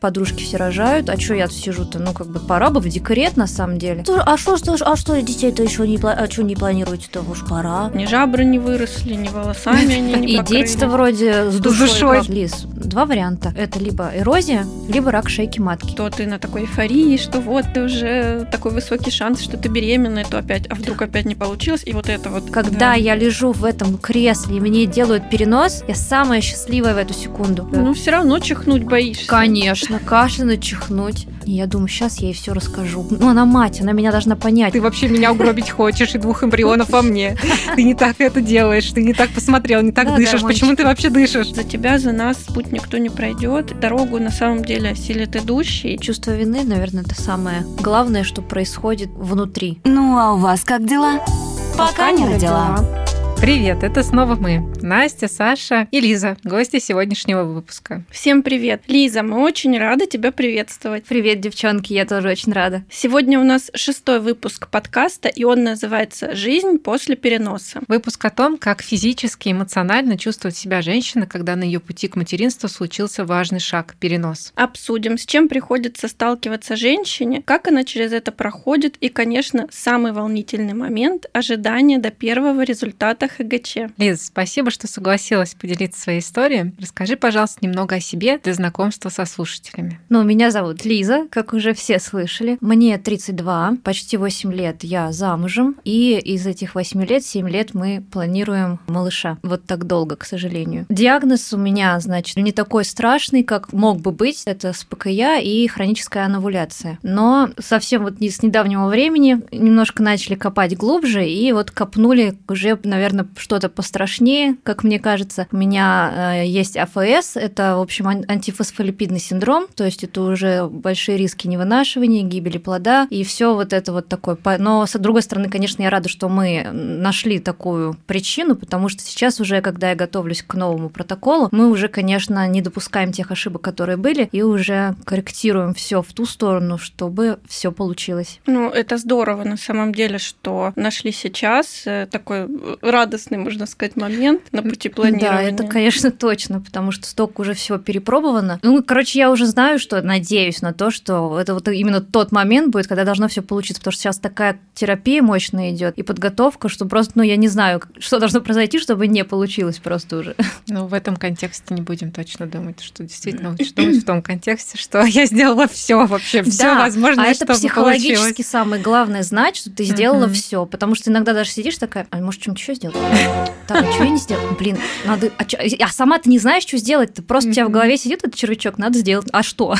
Подружки все рожают, а что я тут сижу-то? Ну, как бы пора бы в декрет, на самом деле. А что, что, а что детей-то еще не, а что не планируете-то? Уж пора. Ни жабры не выросли, ни волосами они не И дети-то вроде с душой. Лиз, два варианта. Это либо эрозия, либо рак шейки матки. То ты на такой эйфории, что вот ты уже такой высокий шанс, что ты беременная, то опять, а вдруг опять не получилось, и вот это вот. Когда да. я лежу в этом кресле, и мне делают перенос, я самая счастливая в эту секунду. Ну, все равно чихнуть боишься. Конечно кашлянуть, чихнуть. И я думаю, сейчас я ей все расскажу. Ну, она мать, она меня должна понять. Ты вообще меня угробить хочешь, и двух эмбрионов во мне. Ты не так это делаешь, ты не так посмотрел, не так да, дышишь. Почему ты вообще дышишь? За тебя, за нас путь никто не пройдет. Дорогу на самом деле осилит идущий. Чувство вины, наверное, это самое главное, что происходит внутри. Ну, а у вас как дела? Пока, Пока не родила. родила. Привет, это снова мы, Настя, Саша и Лиза, гости сегодняшнего выпуска. Всем привет. Лиза, мы очень рады тебя приветствовать. Привет, девчонки, я тоже очень рада. Сегодня у нас шестой выпуск подкаста, и он называется «Жизнь после переноса». Выпуск о том, как физически и эмоционально чувствует себя женщина, когда на ее пути к материнству случился важный шаг – перенос. Обсудим, с чем приходится сталкиваться женщине, как она через это проходит, и, конечно, самый волнительный момент – ожидание до первого результата ХГЧ. Лиз, спасибо, что согласилась поделиться своей историей. Расскажи, пожалуйста, немного о себе для знакомства со слушателями. Ну, меня зовут Лиза, как уже все слышали. Мне 32, почти 8 лет я замужем, и из этих 8 лет 7 лет мы планируем малыша. Вот так долго, к сожалению. Диагноз у меня, значит, не такой страшный, как мог бы быть. Это СПКЯ и хроническая анавуляция. Но совсем вот с недавнего времени немножко начали копать глубже, и вот копнули уже, наверное, наверное, что-то пострашнее, как мне кажется. У меня э, есть АФС, это, в общем, антифосфолипидный синдром, то есть это уже большие риски невынашивания, гибели плода, и все вот это вот такое. Но, с другой стороны, конечно, я рада, что мы нашли такую причину, потому что сейчас уже, когда я готовлюсь к новому протоколу, мы уже, конечно, не допускаем тех ошибок, которые были, и уже корректируем все в ту сторону, чтобы все получилось. Ну, это здорово на самом деле, что нашли сейчас э, такой рад радостный, можно сказать, момент на пути планирования. Да, это, конечно, точно, потому что столько уже всего перепробовано. Ну, короче, я уже знаю, что надеюсь на то, что это вот именно тот момент будет, когда должно все получиться, потому что сейчас такая терапия мощная идет и подготовка, что просто, ну, я не знаю, что должно произойти, чтобы не получилось просто уже. Ну, в этом контексте не будем точно думать, что действительно лучше думать в том контексте, что я сделала все вообще, все да, возможное, а это психологически самое главное знать, что ты сделала все, потому что иногда даже сидишь такая, а может, что-нибудь еще сделать? Так, а что я не сделала? Блин, надо... А, чё... а сама ты не знаешь, что сделать. Ты просто у тебя в голове сидит этот червячок, надо сделать. А что?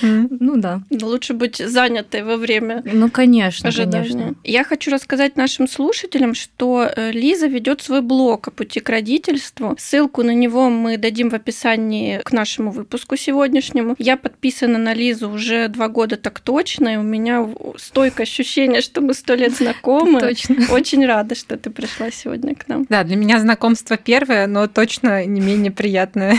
Ну да. Лучше быть занятой во время Ну, конечно, конечно. Я хочу рассказать нашим слушателям, что э, Лиза ведет свой блог о пути к родительству. Ссылку на него мы дадим в описании к нашему выпуску сегодняшнему. Я подписана на Лизу уже два года так точно, и у меня стойкое ощущение, что мы сто лет знакомы. Точно. Очень рада, что ты пришла сегодня к нам. Да, для меня знакомство первое, но точно не менее приятное.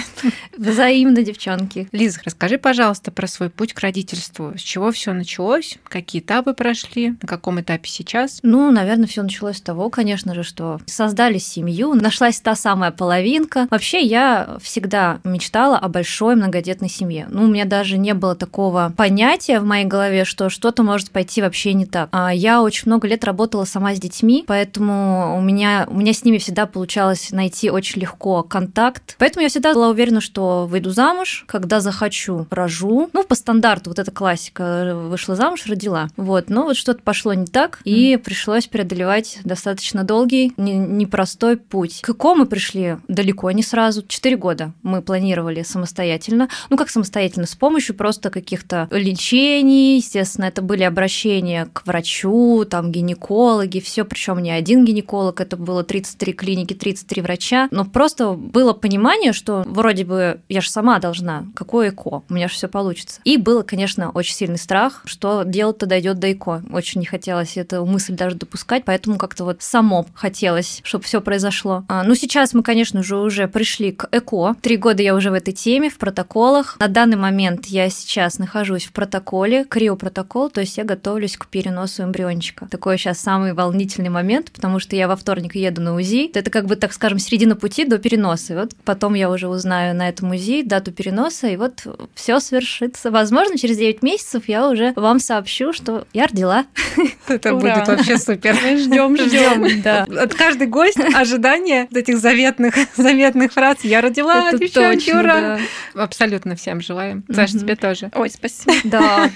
Взаимно, девчонки. Лиза, расскажи, пожалуйста, про свой путь к родительству. С чего все началось? Какие этапы прошли? На каком этапе сейчас? Ну, наверное, все началось с того, конечно же, что создали семью, нашлась та самая половинка. Вообще, я всегда мечтала о большой многодетной семье. Ну, у меня даже не было такого понятия в моей голове, что что-то может пойти вообще не так. А я очень много лет работала сама с детьми, поэтому у меня, у меня с ними всегда получалось найти очень легко контакт. Поэтому я всегда была уверена, что выйду замуж, когда захочу, рожу. Ну, по стандарту, вот эта классика, вышла замуж, родила. Вот, но вот что-то пошло не так, и mm. пришлось преодолевать достаточно долгий, непростой путь. К ЭКО мы пришли далеко не сразу. Четыре года мы планировали самостоятельно. Ну, как самостоятельно? С помощью просто каких-то лечений. Естественно, это были обращения к врачу, там, гинекологи, все, причем не один гинеколог, это было 33 клиники, 33 врача, но просто было понимание, что вроде бы я же сама должна, какое ЭКО, у меня же все получится. И было, конечно, очень сильный страх, что дело-то дойдет до ЭКО. Очень не хотелось эту мысль даже допускать, поэтому как-то вот само хотелось, чтобы все произошло. А, ну, сейчас мы, конечно же, уже пришли к ЭКО. Три года я уже в этой теме, в протоколах. На данный момент я сейчас нахожусь в протоколе, криопротокол, то есть я готовлюсь к переносу эмбриончика. Такой сейчас самый волнительный момент, потому что я во вторник еду на УЗИ. Это как бы, так скажем, середина пути до переноса. И вот потом я уже узнаю на этом УЗИ дату переноса, и вот все свершится. Возможно, через 9 месяцев я уже вам сообщу, что я родила. Это будет вообще супер. Мы ждем, ждем. Да. От каждый гость ожидание этих заветных, заветных фраз «Я родила, Это девчонки, точно, ура!» да. Абсолютно всем желаем. Саша, тебе тоже. Ой, спасибо. Да.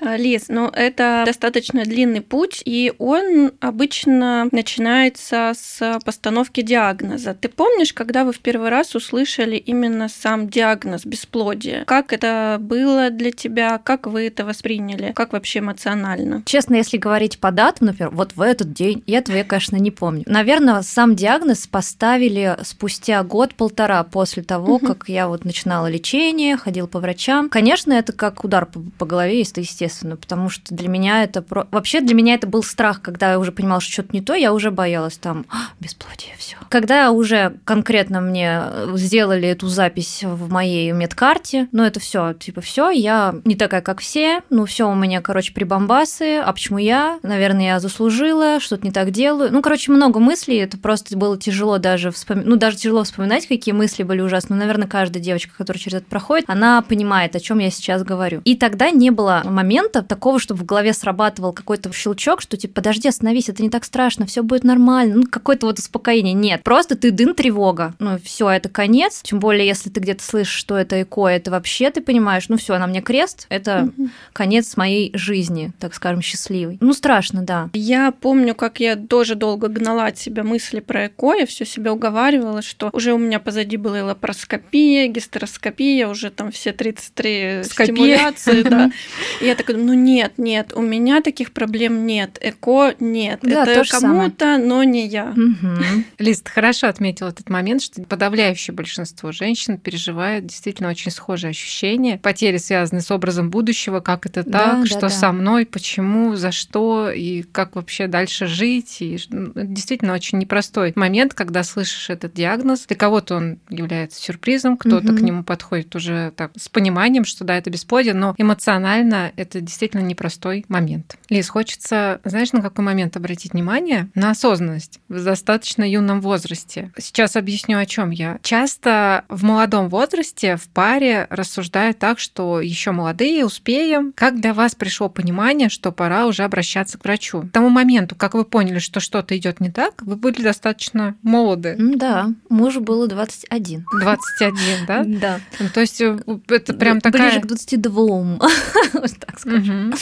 А, Лиз, ну это достаточно длинный путь, и он обычно начинается с постановки диагноза. Ты помнишь, когда вы в первый раз услышали именно сам диагноз бесплодия? Как это было для тебя? Как вы это восприняли? Как вообще эмоционально? Честно, если говорить по датам, например, вот в этот день, я этого я, конечно, не помню. Наверное, сам диагноз поставили спустя год-полтора после того, Мгм. как я вот начинала лечение, ходила по врачам. Конечно, это как удар по, по голове, это естественно, потому что для меня это... Вообще для меня это был страх, когда я уже понимала, что что-то не то, я уже боялась там «А, бесплодие, все. Когда уже конкретно мне э, сделали эту запись в моей медкарте, ну это все, типа все, я не такая, как все, ну все у меня, короче, прибамбасы, а почему я? Наверное, я заслужила, что-то не так делаю. Ну, короче, много мыслей, это просто было тяжело даже вспоминать, ну, даже тяжело вспоминать, какие мысли были ужасные. Ну, наверное, каждая девочка, которая через это проходит, она понимает, о чем я сейчас говорю. И тогда не было момента такого, чтобы в голове срабатывал какой-то щелчок, что типа, подожди, остановись, это не так страшно, все будет нормально. Ну, какое-то вот успокоение. Нет, просто ты дын, тревога. Ну, все, это конец. Тем более, если ты где-то слышишь, что это ЭКО, это вообще ты понимаешь, ну все, на мне крест, это Мгм. конец моей жизни, так скажем, счастливой. Ну, страшно, да. Я помню, как я тоже долго гнала от себя мысли про ЭКО, я все себя уговаривала, что уже у меня позади была лапароскопия, гистероскопия, уже там все 33 Скопия. стимуляции, да. И я такая, ну нет, нет, у меня таких проблем нет, ЭКО нет, это кому-то, но не я. Лиз, ты хорошо отметил этот момент, что подавляющее большинство женщин переживает действительно очень схожие ощущения. Потери связаны с образом будущего, как это Да, так, да, что да. со мной, почему, за что и как вообще дальше жить. И ну, действительно очень непростой момент, когда слышишь этот диагноз. Для кого-то он является сюрпризом, кто-то к нему подходит уже так с пониманием, что да, это бесплодие, но эмоционально это действительно непростой момент. Лиз, хочется, знаешь, на какой момент обратить внимание? На осознанность в достаточно юном возрасте. Сейчас объясню, о чем я. Часто в молодом возрасте в паре рассуждают так, что еще молодые, успеем. Как для вас пришло понимание, что пора уже обращаться к врачу? К тому моменту, как вы поняли, что что-то идет не так, вы были достаточно молоды. Да, мужу было 21. 21, да? Да. Ну, То есть э, это прям Ближе такая... к 22. Вот так скажем.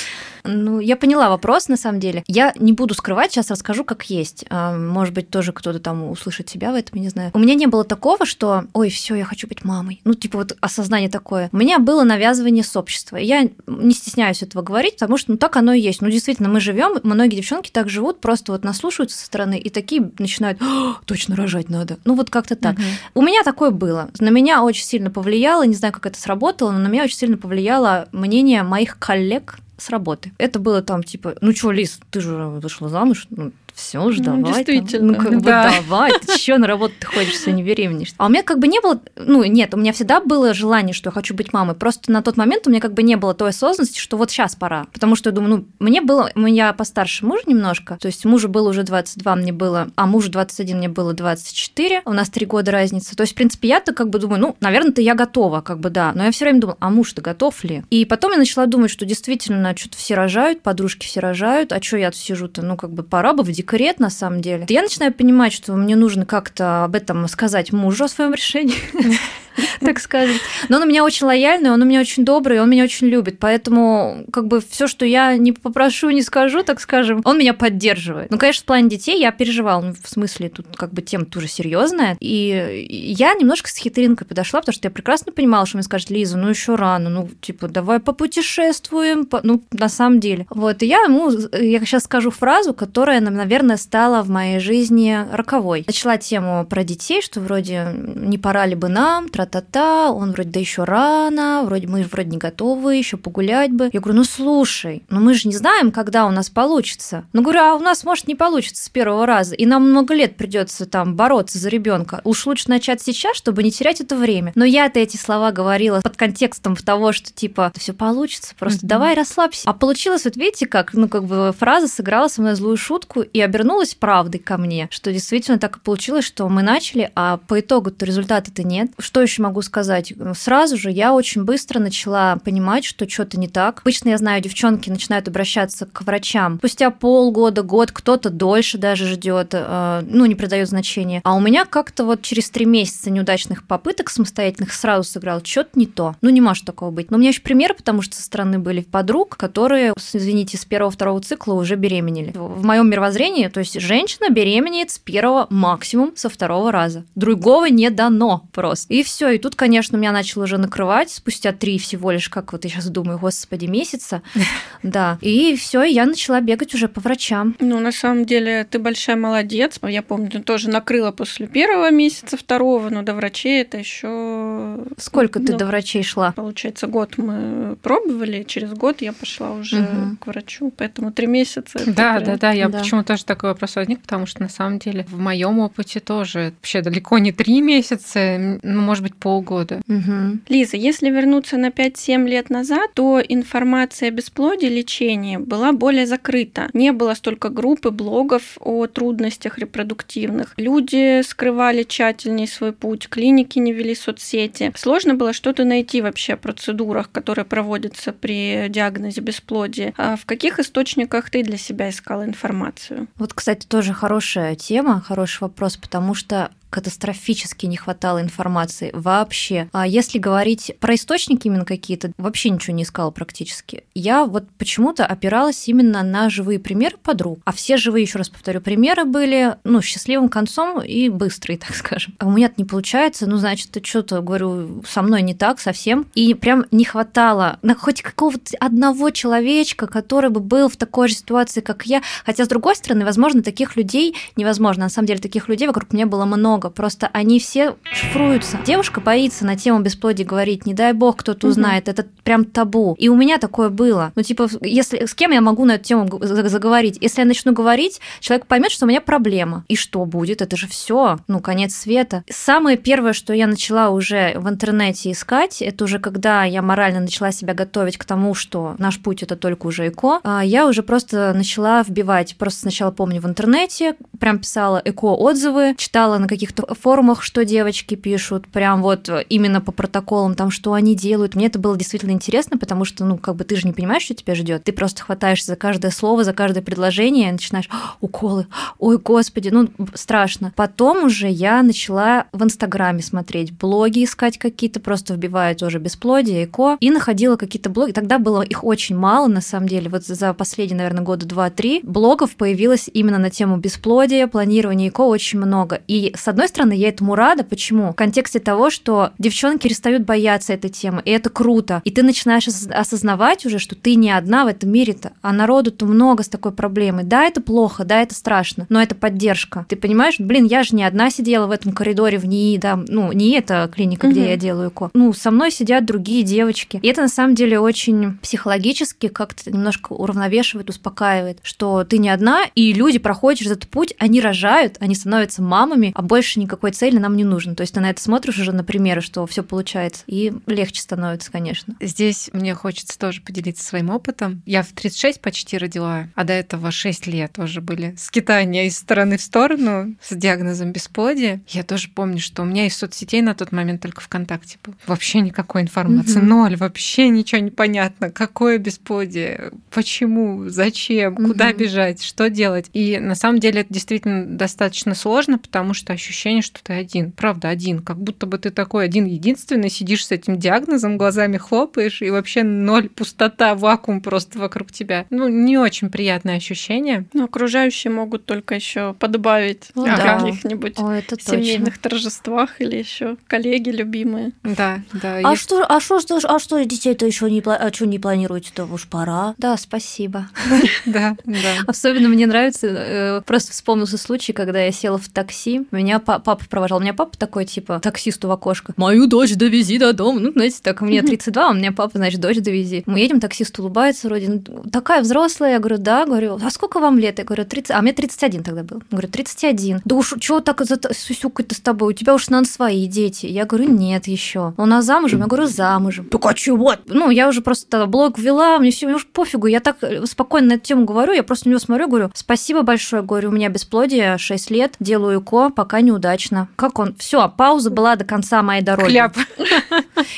Ну, я поняла вопрос, на самом деле. Я не буду скрывать, сейчас расскажу, как есть. А, Может быть, тоже кто-то там услышит себя в этом, не знаю. У меня не было такого, что, ой, все, я хочу быть мамой. Ну, типа вот осознание такое. У меня было навязывание с общества. И Я не стесняюсь этого говорить, потому что, ну, так оно и есть. Ну, действительно, мы живем, многие девчонки так живут, просто вот наслушаются со стороны и такие начинают, «А, точно рожать надо. Ну, вот как-то так. Мгм. У меня такое было. На меня очень сильно повлияло, не знаю, как это сработало, но на меня очень сильно повлияло мнение моих коллег с работы. Это было там типа, ну что, Лиз, ты же вышла замуж, ну все же, Ну, давай. там. действительно. Ну, как бы Да. давай, ты что на работу ты ходишь, все не беременеешь. А у меня как бы не было, ну нет, у меня всегда было желание, что я хочу быть мамой. Просто на тот момент у меня как бы не было той осознанности, что вот сейчас пора. Потому что я думаю, ну, мне было, у меня постарше муж немножко, то есть мужу было уже 22, мне было, а мужу 21, мне было 24, у нас три года разница. То есть, в принципе, я-то как бы думаю, ну, наверное-то я готова, как бы да. Но я все время думала, а муж-то готов ли? И потом я начала думать, что действительно что-то все рожают, подружки все рожают, а что я тут сижу-то? Ну, как бы пора бы в декрет, на самом деле. Я начинаю понимать, что мне нужно как-то об этом сказать мужу о своем решении. так скажем. Но он у меня очень лояльный, он у меня очень добрый, он меня очень любит, поэтому как бы все, что я не попрошу, не скажу, так скажем, он меня поддерживает. Ну, конечно, в плане детей я переживала, ну, в смысле, тут как бы тема тоже серьезная, и я немножко с хитринкой подошла, потому что я прекрасно понимала, что мне скажет, Лиза, ну еще рано, ну, типа, давай попутешествуем, по... ну, на самом деле. Вот, и я ему, я сейчас скажу фразу, которая, наверное, стала в моей жизни роковой. Начала тему про детей, что вроде не пора ли бы нам, тра тра-та-та, он вроде да еще рано, вроде мы вроде не готовы, еще погулять бы. Я говорю, ну слушай, ну мы же не знаем, когда у нас получится. Ну говорю, а у нас может не получится с первого раза, и нам много лет придется там бороться за ребенка. Уж лучше начать сейчас, чтобы не терять это время. Но я-то эти слова говорила под контекстом того, что типа все получится, просто mm-hmm. давай расслабься. А получилось, вот видите, как, ну как бы фраза сыграла со мной злую шутку и обернулась правдой ко мне, что действительно так и получилось, что мы начали, а по итогу-то результата-то нет. Что еще могу сказать? Сразу же я очень быстро начала понимать, что что-то не так. Обычно я знаю, девчонки начинают обращаться к врачам спустя полгода, год, кто-то дольше даже ждет, э, ну не придает значения. А у меня как-то вот через три месяца неудачных попыток самостоятельных сразу сыграл что-то не то. Ну не может такого быть. Но у меня еще примеры, потому что со стороны были подруг, которые, извините, с первого-второго цикла уже беременели. В моем мировоззрении, то есть женщина беременеет с первого максимум со второго раза. Другого не дано просто. И все. И тут, конечно, меня начало уже накрывать спустя три всего лишь, как вот я сейчас думаю, господи, месяца. Да. И все, я начала бегать уже по врачам. Ну, на самом деле, ты большая молодец. Я помню, тоже накрыла после первого месяца, второго, но до врачей это еще. Сколько ну, ты до врачей шла? Получается, год мы пробовали, через год я пошла уже угу. к врачу, поэтому три месяца. Да, да, да. Я да. почему тоже такой вопрос возник, потому что на самом деле в моем опыте тоже вообще далеко не три месяца, ну, может быть, полгода. Угу. Лиза, если вернуться на 5-7 лет назад, то информация о бесплодии, лечении была более закрыта. Не было столько групп и блогов о трудностях репродуктивных. Люди скрывали тщательнее свой путь, клиники не вели соцсети. Сложно было что-то найти вообще о процедурах, которые проводятся при диагнозе бесплодия. А в каких источниках ты для себя искала информацию? Вот, кстати, тоже хорошая тема, хороший вопрос, потому что катастрофически не хватало информации вообще. А если говорить про источники именно какие-то, вообще ничего не искала практически. Я вот почему-то опиралась именно на живые примеры подруг. А все живые, еще раз повторю, примеры были, ну, счастливым концом и быстрые, так скажем. А у меня это не получается, ну, значит, что-то, говорю, со мной не так совсем. И прям не хватало на хоть какого-то одного человечка, который бы был в такой же ситуации, как я. Хотя, с другой стороны, возможно, таких людей невозможно. На самом деле, таких людей вокруг меня было много много, просто они все шифруются. Девушка боится на тему бесплодия говорить, не дай бог кто-то узнает, это прям табу. И у меня такое было. Ну, типа, если с кем я могу на эту тему заговорить? Если я начну говорить, человек поймет, что у меня проблема. И что будет? Это же все, ну, конец света. Самое первое, что я начала уже в интернете искать, это уже когда я морально начала себя готовить к тому, что наш путь это только уже эко, а я уже просто начала вбивать, просто сначала помню в интернете, прям писала эко-отзывы, читала на каких каких-то форумах, что девочки пишут, прям вот именно по протоколам, там, что они делают. Мне это было действительно интересно, потому что, ну, как бы ты же не понимаешь, что тебя ждет. Ты просто хватаешься за каждое слово, за каждое предложение, и начинаешь уколы. Ой, господи, ну, страшно. Потом уже я начала в Инстаграме смотреть, блоги искать какие-то, просто вбивая тоже бесплодие, эко, и находила какие-то блоги. Тогда было их очень мало, на самом деле. Вот за последние, наверное, года два-три блогов появилось именно на тему бесплодия, планирования эко очень много. И, с одной одной стороны, я этому рада. Почему? В контексте того, что девчонки перестают бояться этой темы, и это круто. И ты начинаешь осознавать уже, что ты не одна в этом мире-то, а народу-то много с такой проблемой. Да, это плохо, да, это страшно, но это поддержка. Ты понимаешь, блин, я же не одна сидела в этом коридоре в НИИ, да, ну, не эта клиника, где угу. я делаю ко. Ну, со мной сидят другие девочки. И это на самом деле очень психологически как-то немножко уравновешивает, успокаивает, что ты не одна, и люди проходят через этот путь, они рожают, они становятся мамами, а больше больше никакой цели нам не нужно. То есть ты на это смотришь уже на примеры, что все получается, и легче становится, конечно. Здесь мне хочется тоже поделиться своим опытом. Я в 36 почти родила, а до этого 6 лет тоже были скитания из стороны в сторону с диагнозом бесплодия. Я тоже помню, что у меня из соцсетей на тот момент только ВКонтакте был. Вообще никакой информации, mm-hmm. ноль, вообще ничего не понятно. Какое бесплодие, почему, зачем, mm-hmm. куда бежать, что делать. И на самом деле это действительно достаточно сложно, потому что ощущение ощущение, что ты один. Правда, один. Как будто бы ты такой один единственный, сидишь с этим диагнозом, глазами хлопаешь, и вообще ноль, пустота, вакуум просто вокруг тебя. Ну, не очень приятное ощущение. Ну, окружающие могут только еще подбавить О, да. каких-нибудь О, это семейных точно. торжествах или еще коллеги любимые. Да, да. А есть... что, а что, что, а что детей-то еще не, а что не планируете-то уж пора? Да, спасибо. Да, да. Особенно мне нравится, э, просто вспомнился случай, когда я села в такси, меня папа провожал. У меня папа такой, типа, таксисту в окошко. Мою дочь довези до дома. Ну, знаете, так, мне 32, а у меня папа, значит, дочь довези. Мы едем, таксист улыбается вроде. «Ну, такая взрослая. Я говорю, да. Говорю, а сколько вам лет? Я говорю, 30. А мне 31 тогда был. Я говорю, 31. Да уж, чего так сюсюкать-то с тобой? У тебя уж, наверное, свои дети. Я говорю, нет еще. У нас замужем? Я говорю, замужем. Так а чего? Ну, я уже просто блог вела, мне все, мне уж пофигу. Я так спокойно на эту тему говорю, я просто на него смотрю, говорю, спасибо большое, говорю, у меня бесплодие 6 лет, делаю ко, пока неудачно. Как он? Все, пауза была до конца моей дороги. Кляп.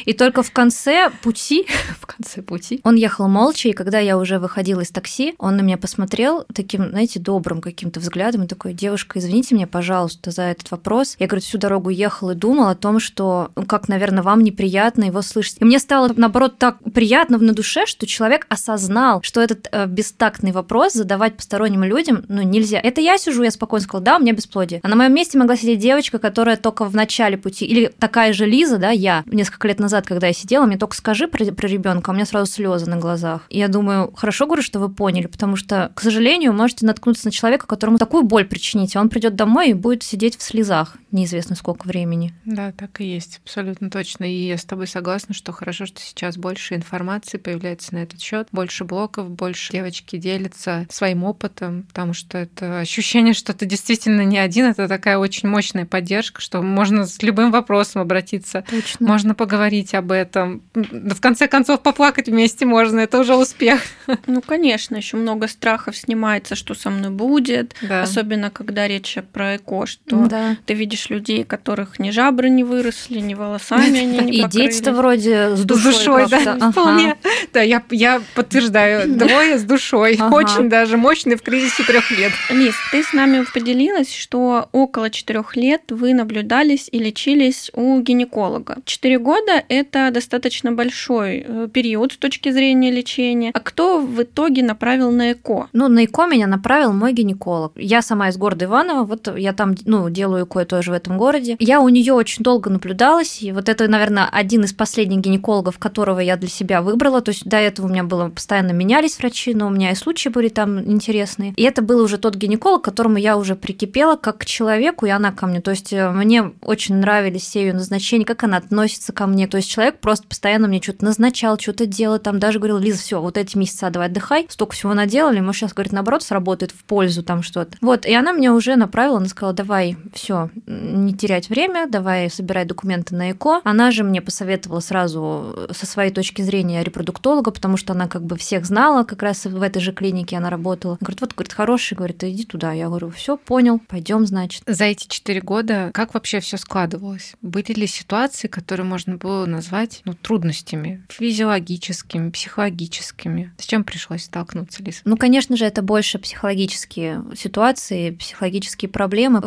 И только в конце пути, в конце пути, он ехал молча, и когда я уже выходила из такси, он на меня посмотрел таким, знаете, добрым каким-то взглядом и такой, девушка, извините меня, пожалуйста, за этот вопрос. Я, говорю, всю дорогу ехал и думал о том, что, ну, как, наверное, вам неприятно его слышать. И мне стало, наоборот, так приятно на душе, что человек осознал, что этот э, бестактный вопрос задавать посторонним людям, ну, нельзя. Это я сижу, я спокойно сказала, да, у меня бесплодие. А на моем месте могла сидеть девочка, которая только в начале пути, или такая же Лиза, да, я, несколько лет назад, когда я сидела, мне только скажи про, про ребенка, у меня сразу слезы на глазах. И я думаю, хорошо говорю, что вы поняли, потому что, к сожалению, можете наткнуться на человека, которому такую боль причините, а он придет домой и будет сидеть в слезах неизвестно сколько времени. Да, так и есть, абсолютно точно. И я с тобой согласна, что хорошо, что сейчас больше информации появляется на этот счет, больше блоков, больше девочки делятся своим опытом, потому что это ощущение, что ты действительно не один, это такая очень мощная поддержка, что можно с любым вопросом обратиться, Точно. можно поговорить об этом, в конце концов поплакать вместе можно, это уже успех. Ну, конечно, еще много страхов снимается, что со мной будет, да. особенно когда речь про эко, что да. ты видишь людей, которых ни жабры не выросли, ни волосами они не И дети-то вроде с душой. С душой, да, вполне. Да, я, я подтверждаю, двое с душой, очень даже мощный в кризисе трех лет. Лиз, ты с нами поделилась, что около четырех лет вы наблюдались и лечились у гинеколога. Четыре года – это достаточно большой э, период с точки зрения лечения. А кто в итоге направил на ЭКО? Ну, на ЭКО меня направил мой гинеколог. Я сама из города Иваново, вот я там, ну, делаю ЭКО тоже в этом городе. Я у нее очень долго наблюдалась, и вот это, наверное, один из последних гинекологов, которого я для себя выбрала. То есть до этого у меня было постоянно менялись врачи, но у меня и случаи были там интересные. И это был уже тот гинеколог, к которому я уже прикипела как к человеку, и она ко мне. То есть э, мне очень нравились все ее назначения, как она относится ко мне. То есть человек просто постоянно мне что-то назначал, что-то делал, там даже говорил, Лиза, все, вот эти месяца давай отдыхай, столько всего наделали, мы сейчас, говорит, наоборот, сработает в пользу там что-то. Вот, и она меня уже направила, она сказала, давай, все, не терять время, давай собирай документы на ЭКО. Она же мне посоветовала сразу со своей точки зрения репродуктолога, потому что она как бы всех знала, как раз в этой же клинике она работала. Говорит, вот, говорит, хороший, говорит, иди туда. Я говорю, все, понял, пойдем, значит. За эти четыре года как вообще все складывалось? Были ли ситуации, которые можно было назвать ну, трудностями физиологическими, психологическими? С чем пришлось столкнуться, Лиз? Ну, конечно же, это больше психологические ситуации, психологические проблемы.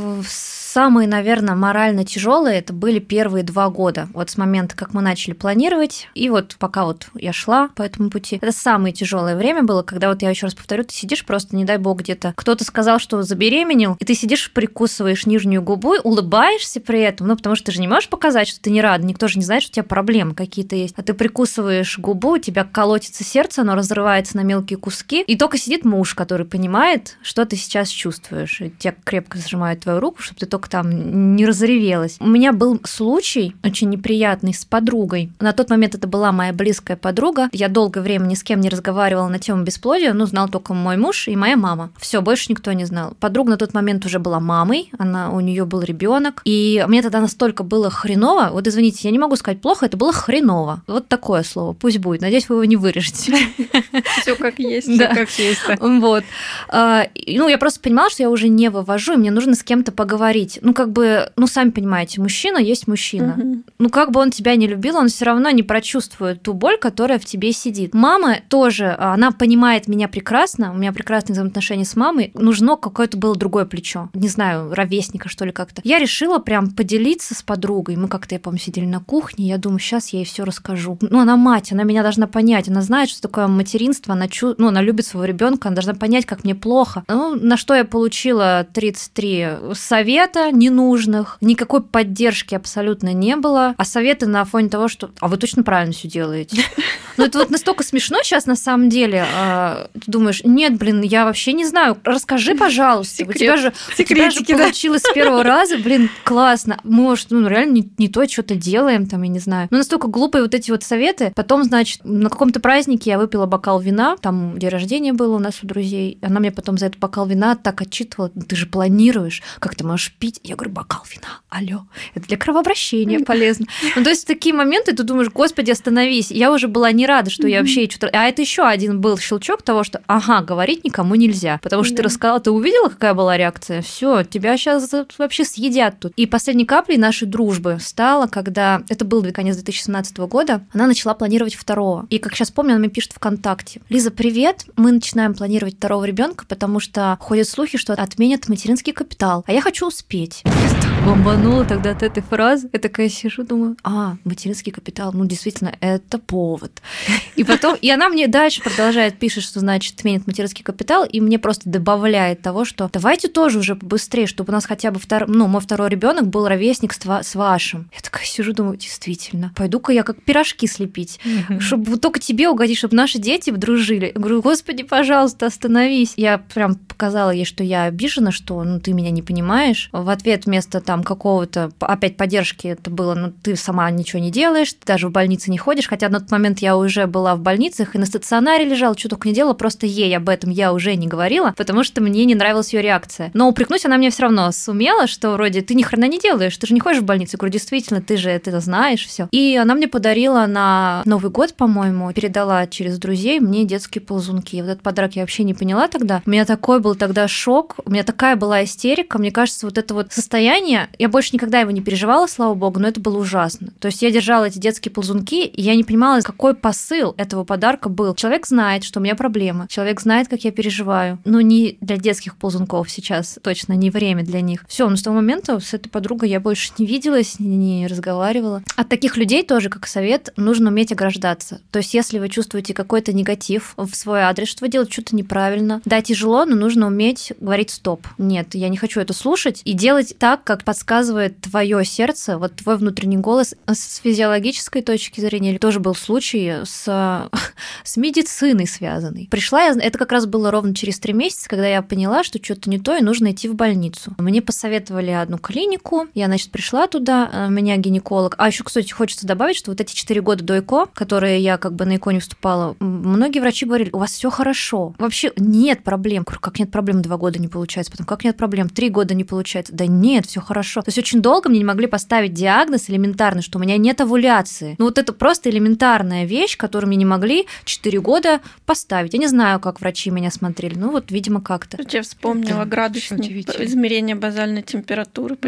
Самые, наверное, морально тяжелые это были первые два года. Вот с момента, как мы начали планировать, и вот пока вот я шла по этому пути. Это самое тяжелое время было, когда вот я еще раз повторю, ты сидишь просто, не дай бог, где-то кто-то сказал, что забеременел, и ты сидишь, прикусываешь нижнюю губу, улыбаешься при этом, ну, потому что ты же не можешь показать, что ты не рада, никто же не знает, что у тебя проблемы какие-то есть. А ты прикусываешь губу, у тебя колотится сердце, оно разрывается на мелкие куски, и только сидит муж, который понимает, что ты сейчас чувствуешь, и тебя крепко сжимает твою руку, чтобы ты только только там не разревелась. У меня был случай очень неприятный с подругой. На тот момент это была моя близкая подруга. Я долгое время ни с кем не разговаривала на тему бесплодия, ну, знал только мой муж и моя мама. Все, больше никто не знал. Подруга на тот момент уже была мамой, она, у нее был ребенок, и мне тогда настолько было хреново, вот извините, я не могу сказать плохо, это было хреново. Вот такое слово, пусть будет. Надеюсь, вы его не вырежете. Все как есть. Все как есть. Вот. А, ну, я просто понимала, что я уже не вывожу, и мне нужно с кем-то поговорить быть, ну как бы, ну сами понимаете, мужчина есть мужчина. Угу. Ну как бы он тебя не любил, он все равно не прочувствует ту боль, которая в тебе сидит. Мама тоже, она понимает меня прекрасно, у меня прекрасные взаимоотношения с мамой, нужно какое-то было другое плечо, не знаю, ровесника что ли как-то. Я решила прям поделиться с подругой, мы как-то, я помню, сидели на кухне, я думаю, сейчас я ей все расскажу. Ну она мать, она меня должна понять, она знает, что такое материнство, она, чу... ну, она любит своего ребенка, она должна понять, как мне плохо. Ну, на что я получила 33 совета, совета ненужных, никакой поддержки абсолютно не было, а советы на фоне того, что «а вы точно правильно все делаете». Ну, это вот настолько смешно сейчас на самом деле. А, ты думаешь, нет, блин, я вообще не знаю. Расскажи, пожалуйста. У тебя же, у тебя же получилось с первого раза, блин, классно. Может, ну, реально не, не то, что-то делаем, там, я не знаю. Ну, настолько глупые вот эти вот советы. Потом, значит, на каком-то празднике я выпила бокал вина, там день рождения было у нас у друзей. Она мне потом за этот бокал вина так отчитывала, ты же планируешь, как ты можешь пить? Я говорю, бокал вина, алло, это для кровообращения полезно. Ну, то есть такие моменты, ты думаешь, господи, остановись. Я уже была не рада, что я вообще что-то... А это еще один был щелчок того, что, ага, говорить никому нельзя, потому что ты рассказала, ты увидела, какая была реакция? Все, тебя сейчас вообще съедят тут. И последней каплей нашей дружбы стало, когда... Это был конец 2017 года, она начала планировать второго. И, как сейчас помню, она мне пишет ВКонтакте. Лиза, привет, мы начинаем планировать второго ребенка, потому что ходят слухи, что отменят материнский капитал, а я хочу успеть. Бомбанула тогда от этой фразы. Я такая сижу, думаю, а, материнский капитал, ну, действительно, это повод. И потом, и она мне дальше продолжает, пишет, что, значит, отменит материнский капитал, и мне просто добавляет того, что давайте тоже уже побыстрее, чтобы у нас хотя бы втор... ну, мой второй ребенок был ровесник с, с вашим. Я такая сижу, думаю, действительно, пойду-ка я как пирожки слепить, чтобы только тебе угодить, чтобы наши дети дружили. Я говорю, господи, пожалуйста, остановись. Я прям показала ей, что я обижена, что ну, ты меня не понимаешь. В ответ вместо там какого-то, опять поддержки это было, ну, ты сама ничего не делаешь, ты даже в больнице не ходишь, хотя на тот момент я уже была в больницах и на стационаре лежала, что только не делала, просто ей об этом я уже не говорила, потому что мне не нравилась ее реакция. Но упрекнуть она мне все равно сумела, что вроде ты ни хрена не делаешь, ты же не ходишь в больницу. Говорю, действительно, ты же это знаешь, все. И она мне подарила на Новый год, по-моему, передала через друзей мне детские ползунки. И вот этот подарок я вообще не поняла тогда. У меня такой был тогда шок, у меня такая была истерика. Мне кажется, вот это вот состояние, я больше никогда его не переживала, слава богу, но это было ужасно. То есть я держала эти детские ползунки, и я не понимала, какой посыл этого подарка был. Человек знает, что у меня проблема, человек знает, как я переживаю. Но не для детских ползунков сейчас, точно не время для них. Все, но с того момента с этой подругой я больше не виделась, не разговаривала. От таких людей тоже, как совет, нужно уметь ограждаться. То есть если вы чувствуете какой-то негатив в свой адрес, что вы делаете что-то неправильно, да, тяжело, но нужно уметь говорить стоп. Нет, я не хочу это слушать и делать так, как подсказывает твое сердце, вот твой внутренний голос с физиологической точки зрения, тоже был случай с, с медициной связанный. Пришла я, это как раз было ровно через три месяца, когда я поняла, что что-то не то, и нужно идти в больницу. Мне посоветовали одну клинику, я, значит, пришла туда, э, меня гинеколог. А еще, кстати, хочется добавить, что вот эти четыре года до ЭКО, которые я как бы на ЭКО не вступала, многие врачи говорили, у вас все хорошо. Вообще нет проблем. Как нет проблем, два года не получается. Потом, как нет проблем, три года не получается. Да нет, все хорошо. То есть очень долго мне не могли поставить диагноз элементарный, что у меня нет овуляции. Ну вот это просто элементарная вещь, которую мне не могли четыре года поставить. Я не знаю, как врачи меня смотрели. Ну вот, видимо, как-то. Я вспомнила градусник измерения базальной температуры.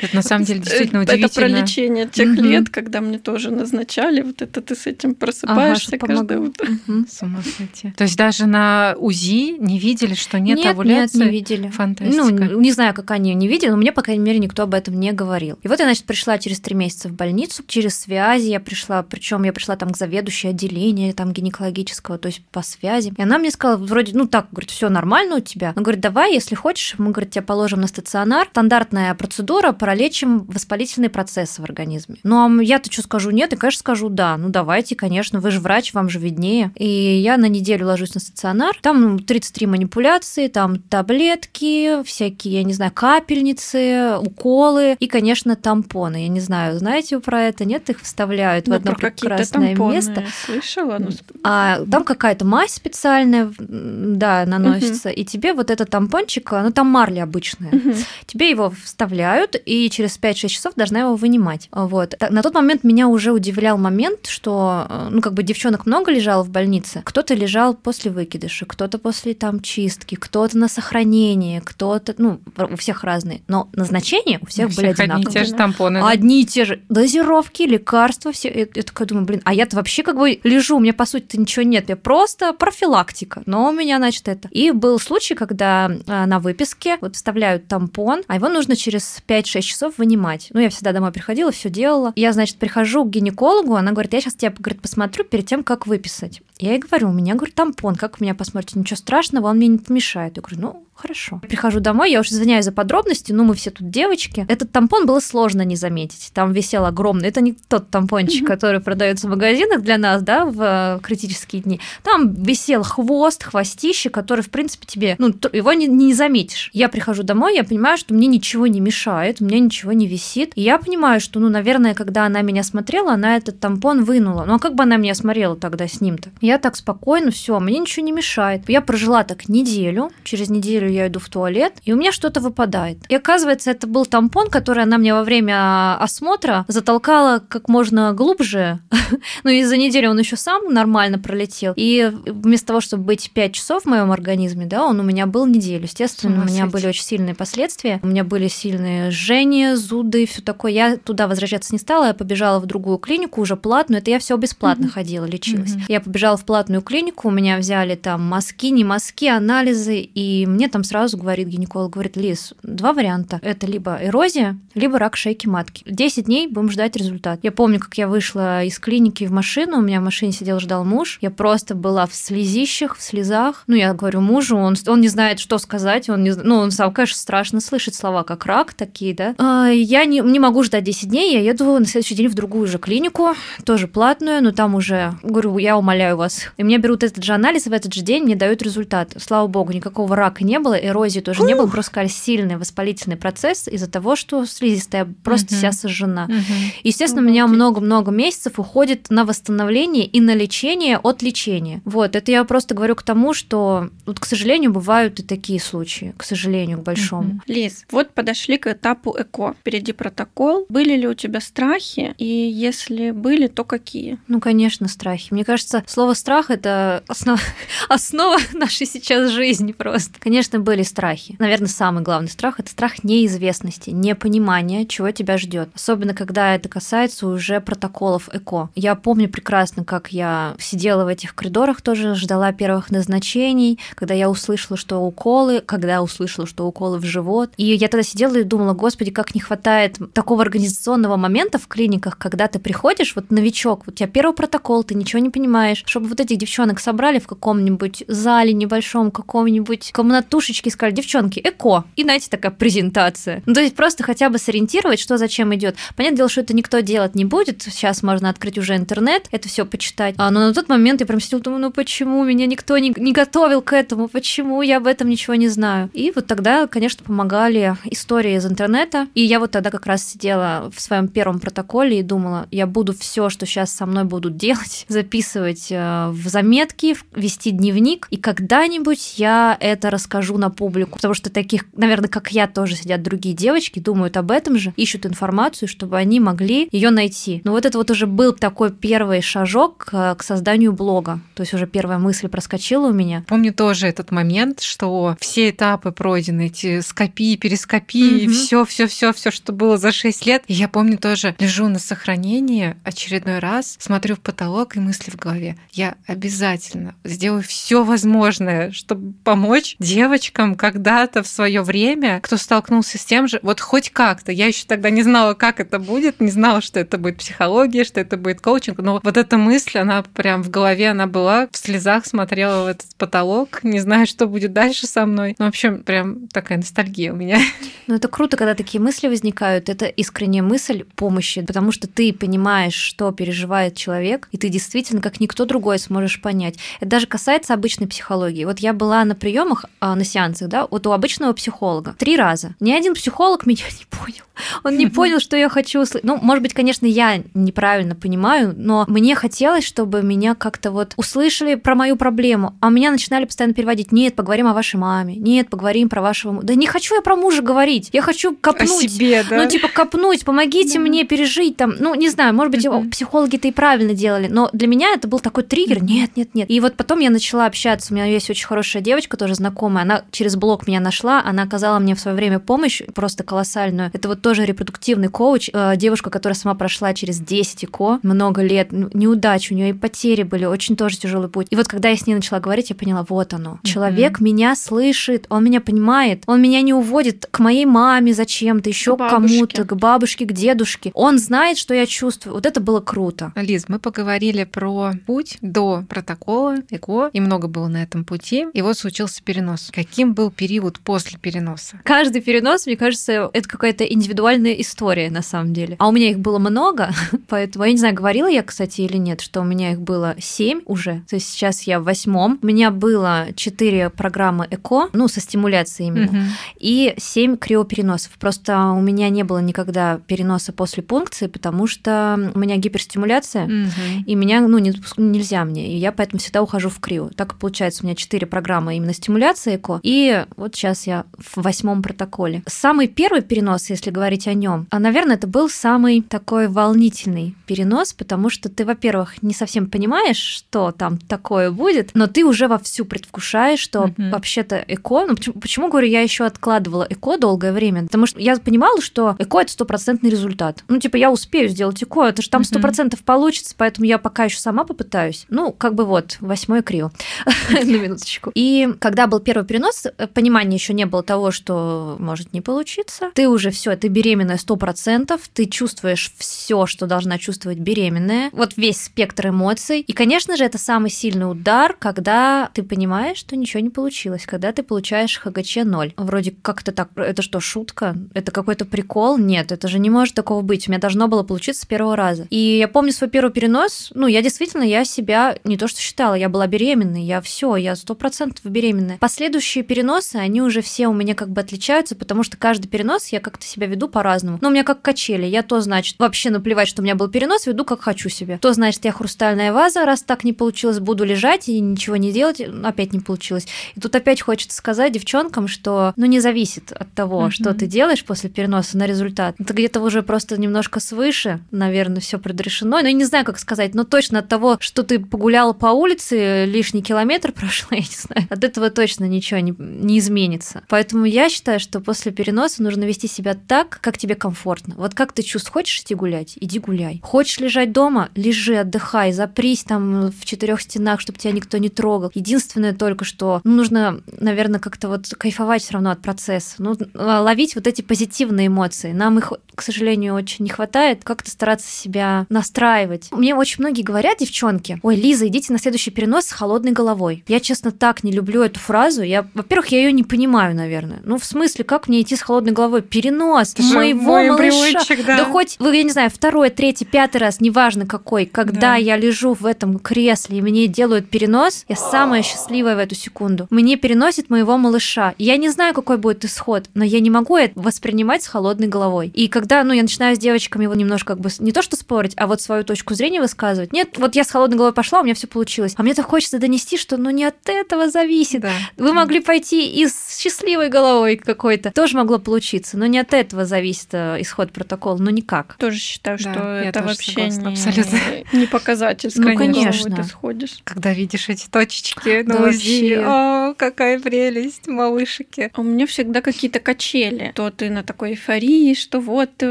Это на самом деле действительно удивительно. Это про лечение тех лет, когда мне тоже назначали. Вот это ты с этим просыпаешься каждое утро. С ума сойти. То есть даже на УЗИ не видели, что нет, нет овуляции? Нет, не видели. Фантастика. Ну, не знаю, как они не видели, но мне, по крайней мере, никто об этом не говорил. И вот я, значит, пришла через три месяца в больницу, через связи я пришла, причем я пришла там к заведующей отделения там гинекологического, то есть по связи. И она мне сказала, вроде, ну так, говорит, все нормально у тебя. Она говорит, давай, если хочешь, мы, говорит, тебя положим на стационар. Стандартная процедура, пролечим воспалительные процессы в организме. Ну, а я-то что скажу? Нет, и, конечно, скажу да. Ну, давайте, конечно, вы же врач, вам же виднее. И я на неделю ложусь на стационар. Там 33 манипуляции, там таблетки, всякие, я не знаю, капельницы, уколы и, конечно, тампоны. Я не знаю, знаете вы про это? Нет, их вставляют ну, в одно прекрасное место. Слышала. Ну... А там какая-то мазь специальная, да, наносится, угу. и тебе вот этот тампончик, ну там марли обычная, угу. тебе его вставляют, и через 5-6 часов должна его вынимать. Вот. На тот момент меня уже удивлял момент, что, э, ну, как бы девчонок много лежало в больнице, кто-то лежал после выкидыша, кто-то после там чистки, кто-то на сохранении, кто-то, ну, у всех разные, но назначения у всех у были всех одинаковые. Одни и те же тампоны. Одни и те же дозировки, лекарства, все. Я, я такая думаю, блин, а я-то вообще как бы лежу, у меня по сути-то ничего нет, я просто профилактика, но у меня, значит, это. И был случай, когда а, на выписке вот вставляют тампон, а его нужно через 5-6 часов вынимать. Ну, я всегда домой приходила, все делала. Я, значит, прихожу к гинекологу, она говорит, я сейчас тебя, говорит, посмотрю перед тем, как выписать. Я ей говорю, у меня, говорит, тампон, как у меня посмотрите, ничего страшного, он мне не помешает. Я говорю, ну, хорошо. Прихожу домой, я уж извиняюсь за подробности, но мы все тут девочки. Этот тампон было сложно не заметить. Там висел огромный. Это не тот тампончик, mm-hmm. который продается в магазинах для нас, да, в э, критические дни. Там висел хвост, хвостище, который, в принципе, тебе, ну, его не, не заметишь. Я прихожу домой, я понимаю, что мне ничего не мешает, у меня ничего не висит. И я понимаю, что, ну, наверное, когда она меня смотрела, она этот тампон вынула. Ну, а как бы она меня смотрела тогда с ним-то? Я так спокойно, все, мне ничего не мешает. Я прожила так неделю. Через неделю я иду в туалет, и у меня что-то выпадает. И оказывается, это был тампон, который она мне во время осмотра затолкала как можно глубже. ну и за неделю он еще сам нормально пролетел. И вместо того, чтобы быть 5 часов в моем организме, да, он у меня был неделю. Естественно, у меня были очень сильные последствия. У меня были сильные жжения, зуды, все такое. Я туда возвращаться не стала, я побежала в другую клинику, уже платную. Это я все бесплатно mm-hmm. ходила, лечилась. Mm-hmm. Я побежала в платную клинику, у меня взяли там мазки, не мазки, анализы, и мне там сразу говорит гинеколог, говорит, Лиз, два варианта. Это либо эрозия, либо рак шейки матки. 10 дней будем ждать результат. Я помню, как я вышла из клиники в машину, у меня в машине сидел, ждал муж. Я просто была в слезищах, в слезах. Ну, я говорю мужу, он, он не знает, что сказать, он не, ну, он сам, конечно, страшно слышит слова, как рак такие, да. А, я не, не могу ждать 10 дней, я еду на следующий день в другую же клинику, тоже платную, но там уже, говорю, я умоляю вас. И мне берут этот же анализ, в этот же день мне дают результат. Слава богу, никакого рака не было, эрозии тоже Ух! не было, просто сказали, сильный воспалительный процесс из-за того, что слизистая просто угу. вся сожжена. Угу. Естественно, у меня много-много месяцев уходит на восстановление и на лечение от лечения. Вот, это я просто говорю к тому, что, вот, к сожалению, бывают и такие случаи, к сожалению, к большому. Угу. Лиз, вот подошли к этапу ЭКО. Впереди протокол. Были ли у тебя страхи? И если были, то какие? Ну, конечно, страхи. Мне кажется, слово страх это основ... основа нашей сейчас жизни просто. Конечно, были страхи. Наверное, самый главный страх это страх неизвестности, непонимания, чего тебя ждет. Особенно когда это касается уже протоколов ЭКО. Я помню прекрасно, как я сидела в этих коридорах, тоже ждала первых назначений, когда я услышала, что уколы, когда услышала, что уколы в живот. И я тогда сидела и думала, господи, как не хватает такого организационного момента в клиниках, когда ты приходишь, вот новичок, вот у тебя первый протокол, ты ничего не понимаешь, чтобы вот этих девчонок собрали в каком-нибудь зале небольшом, каком-нибудь комнатушечке и сказали, девчонки, эко. И, знаете, такая презентация. Ну, то есть просто хотя бы сориентировать, что зачем идет. Понятное дело, что это никто делать не будет. Сейчас можно открыть уже интернет, это все почитать. А, но на тот момент я прям сидела, думаю, ну почему меня никто не, не готовил к этому, почему я об этом ничего не знаю. И вот тогда, конечно, помогали истории из интернета. И я вот тогда как раз сидела в своем первом протоколе и думала, я буду все, что сейчас со мной будут делать, записывать э, в заметки, вести дневник, и когда-нибудь я это расскажу на публику, потому что таких, наверное, как я, тоже сидят другие девочки, думают об этом же, ищут информацию, чтобы они могли ее найти. Но вот это вот уже был такой первый шажок э, к созданию блога, то есть уже первая мысль проскочила у меня. Помню тоже этот момент, что все этапы пройдены, эти скопи, перископии, mm-hmm. все, все, все, все, что было за 6 лет. И я помню тоже, лежу на сохранении очередной раз, смотрю в потолок и мысли в голове. Я обязательно сделаю все возможное, чтобы помочь девочкам когда-то в свое время, кто столкнулся с тем же, вот хоть как-то. Я еще тогда не знала, как это будет, не знала, что это будет психология, что это будет коучинг, но вот эта мысль, она прям в голове, она была, в слезах смотрела в этот потолок, не знаю, что будет дальше со мной. Ну, в общем, прям такая ностальгия у меня. Ну, это круто, когда такие мысли возникают. Это искренняя мысль помощи, потому что ты понимаешь, что переживает человек, и ты действительно, как никто другой, сможешь понять. Это даже касается обычной психологии. Вот я была на приемах, а, на сеансах, да, вот у обычного психолога три раза. Ни один психолог меня не понял. Он не понял, что я хочу услышать. Ну, может быть, конечно, я неправильно понимаю, но мне хотелось, чтобы меня как-то вот услышали про мою проблему, а меня начинали постоянно переводить. Нет, поговорим о вашей маме. Нет, поговорим про вашего... Да не хочу я про мужа говорить. Я хочу копнуть. О себе, да? Ну, типа, копнуть, помогите да. мне пережить там. Ну, не знаю, может быть, психологи-то и правильно делали, но для меня это был такой триггер. Нет, нет, нет. И вот потом я начала общаться. У меня есть очень хорошая девочка, тоже знакомая. Она через блог меня нашла. Она оказала мне в свое время помощь просто колоссальную. Это вот тоже репродуктивный коуч, э, девушка, которая сама прошла через 10 ИКО, много лет, неудач, у нее и потери были, очень тоже тяжелый путь. И вот когда я с ней начала говорить, я поняла, вот оно. Человек mm-hmm. меня слышит, он меня понимает, он меня не уводит к моей маме зачем-то, еще к кому-то, к бабушке, к дедушке. Он знает, что я чувствую. Вот это было круто. Лиз, мы поговорили про путь до протокола ЭКО, и много было на этом пути. И вот случился перенос. Какие каким был период после переноса? Каждый перенос, мне кажется, это какая-то индивидуальная история на самом деле. А у меня их было много, поэтому я не знаю, говорила я, кстати, или нет, что у меня их было семь уже. То есть сейчас я в восьмом. У меня было четыре программы ЭКО, ну, со стимуляцией именно, угу. и семь криопереносов. Просто у меня не было никогда переноса после пункции, потому что у меня гиперстимуляция, угу. и меня, ну, не, нельзя мне, и я поэтому всегда ухожу в крио. Так получается, у меня четыре программы именно стимуляции ЭКО, и вот сейчас я в восьмом протоколе. Самый первый перенос, если говорить о нем, а, наверное, это был самый такой волнительный перенос, потому что ты, во-первых, не совсем понимаешь, что там такое будет, но ты уже вовсю предвкушаешь, что mm-hmm. вообще-то ЭКО, ну почему, почему, говорю, я еще откладывала ЭКО долгое время, потому что я понимала, что ЭКО это стопроцентный результат. Ну, типа, я успею сделать ЭКО, это же там сто процентов mm-hmm. получится, поэтому я пока еще сама попытаюсь. Ну, как бы вот, восьмой крио, на минуточку. И когда был первый перенос, понимания еще не было того, что может не получиться. Ты уже все, ты беременная сто процентов, ты чувствуешь все, что должна чувствовать беременная, вот весь спектр эмоций. И, конечно же, это самый сильный удар, когда ты понимаешь, что ничего не получилось, когда ты получаешь ХГЧ 0. Вроде как-то так, это что, шутка? Это какой-то прикол? Нет, это же не может такого быть. У меня должно было получиться с первого раза. И я помню свой первый перенос, ну, я действительно, я себя не то что считала, я была беременной, я все, я сто процентов беременная. Последующие переносы, они уже все у меня как бы отличаются, потому что каждый перенос я как-то себя веду по-разному. Ну, у меня как качели. Я то, значит, вообще наплевать, что у меня был перенос, веду как хочу себе. То, значит, я хрустальная ваза, раз так не получилось, буду лежать и ничего не делать, опять не получилось. И тут опять хочется сказать девчонкам, что, ну, не зависит от того, mm-hmm. что ты делаешь после переноса на результат. Это где-то уже просто немножко свыше, наверное, все предрешено. Ну, я не знаю, как сказать, но точно от того, что ты погуляла по улице, лишний километр прошла, я не знаю, от этого точно ничего не, не изменится. Поэтому я считаю, что после переноса нужно вести себя так, как тебе комфортно. Вот как ты чувствуешь, хочешь идти гулять, иди гуляй. Хочешь лежать дома, лежи, отдыхай, запрись там в четырех стенах, чтобы тебя никто не трогал. Единственное только, что ну, нужно, наверное, как-то вот кайфовать все равно от процесса, ну, ловить вот эти позитивные эмоции. Нам их, к сожалению, очень не хватает. Как-то стараться себя настраивать. Мне очень многие говорят, девчонки, ой, Лиза, идите на следующий перенос с холодной головой. Я, честно, так не люблю эту фразу. Я, во-первых, я ее не понимаю, наверное. Ну, в смысле, как мне идти с холодной головой? Перенос Это моего малыша. Да. да хоть, я не знаю, второй, третий, пятый раз, неважно какой, когда да. я лежу в этом кресле и мне делают перенос, я самая счастливая в эту секунду. Мне переносит моего малыша. Я не знаю, какой будет исход, но я не могу это воспринимать с холодной головой. И когда, ну, я начинаю с девочками вот немножко как бы не то что спорить, а вот свою точку зрения высказывать. Нет, вот я с холодной головой пошла, у меня все получилось. А мне так хочется донести, что ну не от этого зависит. Да. Вы могли пойти и с счастливой головой какой-то. Тоже могло получиться, но не от этого зависит э, исход протокола, ну никак. Тоже считаю, да, что это вообще не, абсолютно. не показатель, с ну, конечно. ты сходишь. Когда видишь эти точечки на да УЗИ, о, какая прелесть, малышики. У меня всегда какие-то качели. То ты на такой эйфории, что вот ты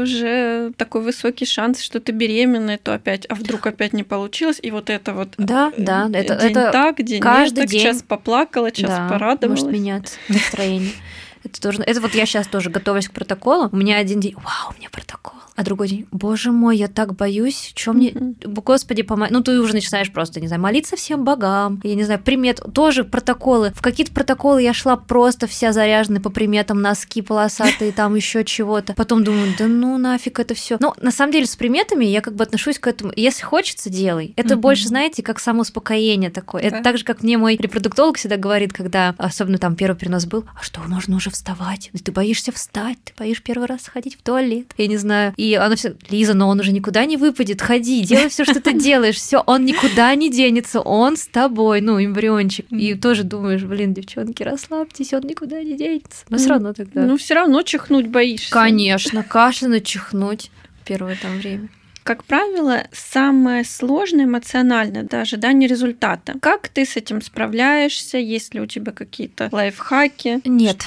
уже такой высокий шанс, что ты беременная, то опять, а вдруг опять не получилось, и вот это вот. Да, да, э, это день это так, день каждый нет, так, день. час поплакала, час да, порадовалась. Может меняться настроение. Это тоже. Это вот я сейчас тоже готовлюсь к протоколу. У меня один день, вау, у меня протокол. А другой день, боже мой, я так боюсь, что мне, господи, помоги. Ну, ты уже начинаешь просто, не знаю, молиться всем богам, я не знаю, примет, тоже протоколы. В какие-то протоколы я шла просто вся заряженная по приметам, носки полосатые, там еще чего-то. Потом думаю, да ну нафиг это все. Ну, на самом деле, с приметами я как бы отношусь к этому. Если хочется, делай. Это больше, знаете, как самоуспокоение такое. Это так же, как мне мой репродуктолог всегда говорит, когда, особенно там первый перенос был, а что, можно уже вставать? Ты боишься встать, ты боишься первый раз сходить в туалет. Я не знаю. И она все, Лиза, но он уже никуда не выпадет, ходи, делай все, что ты делаешь, все, он никуда не денется, он с тобой, ну, эмбриончик. И тоже думаешь, блин, девчонки, расслабьтесь, он никуда не денется. Но все равно тогда. Ну, все равно чихнуть боишься. Конечно, кашлянуть, чихнуть первое там время как правило, самое сложное эмоционально до ожидания результата. Как ты с этим справляешься? Есть ли у тебя какие-то лайфхаки? Нет.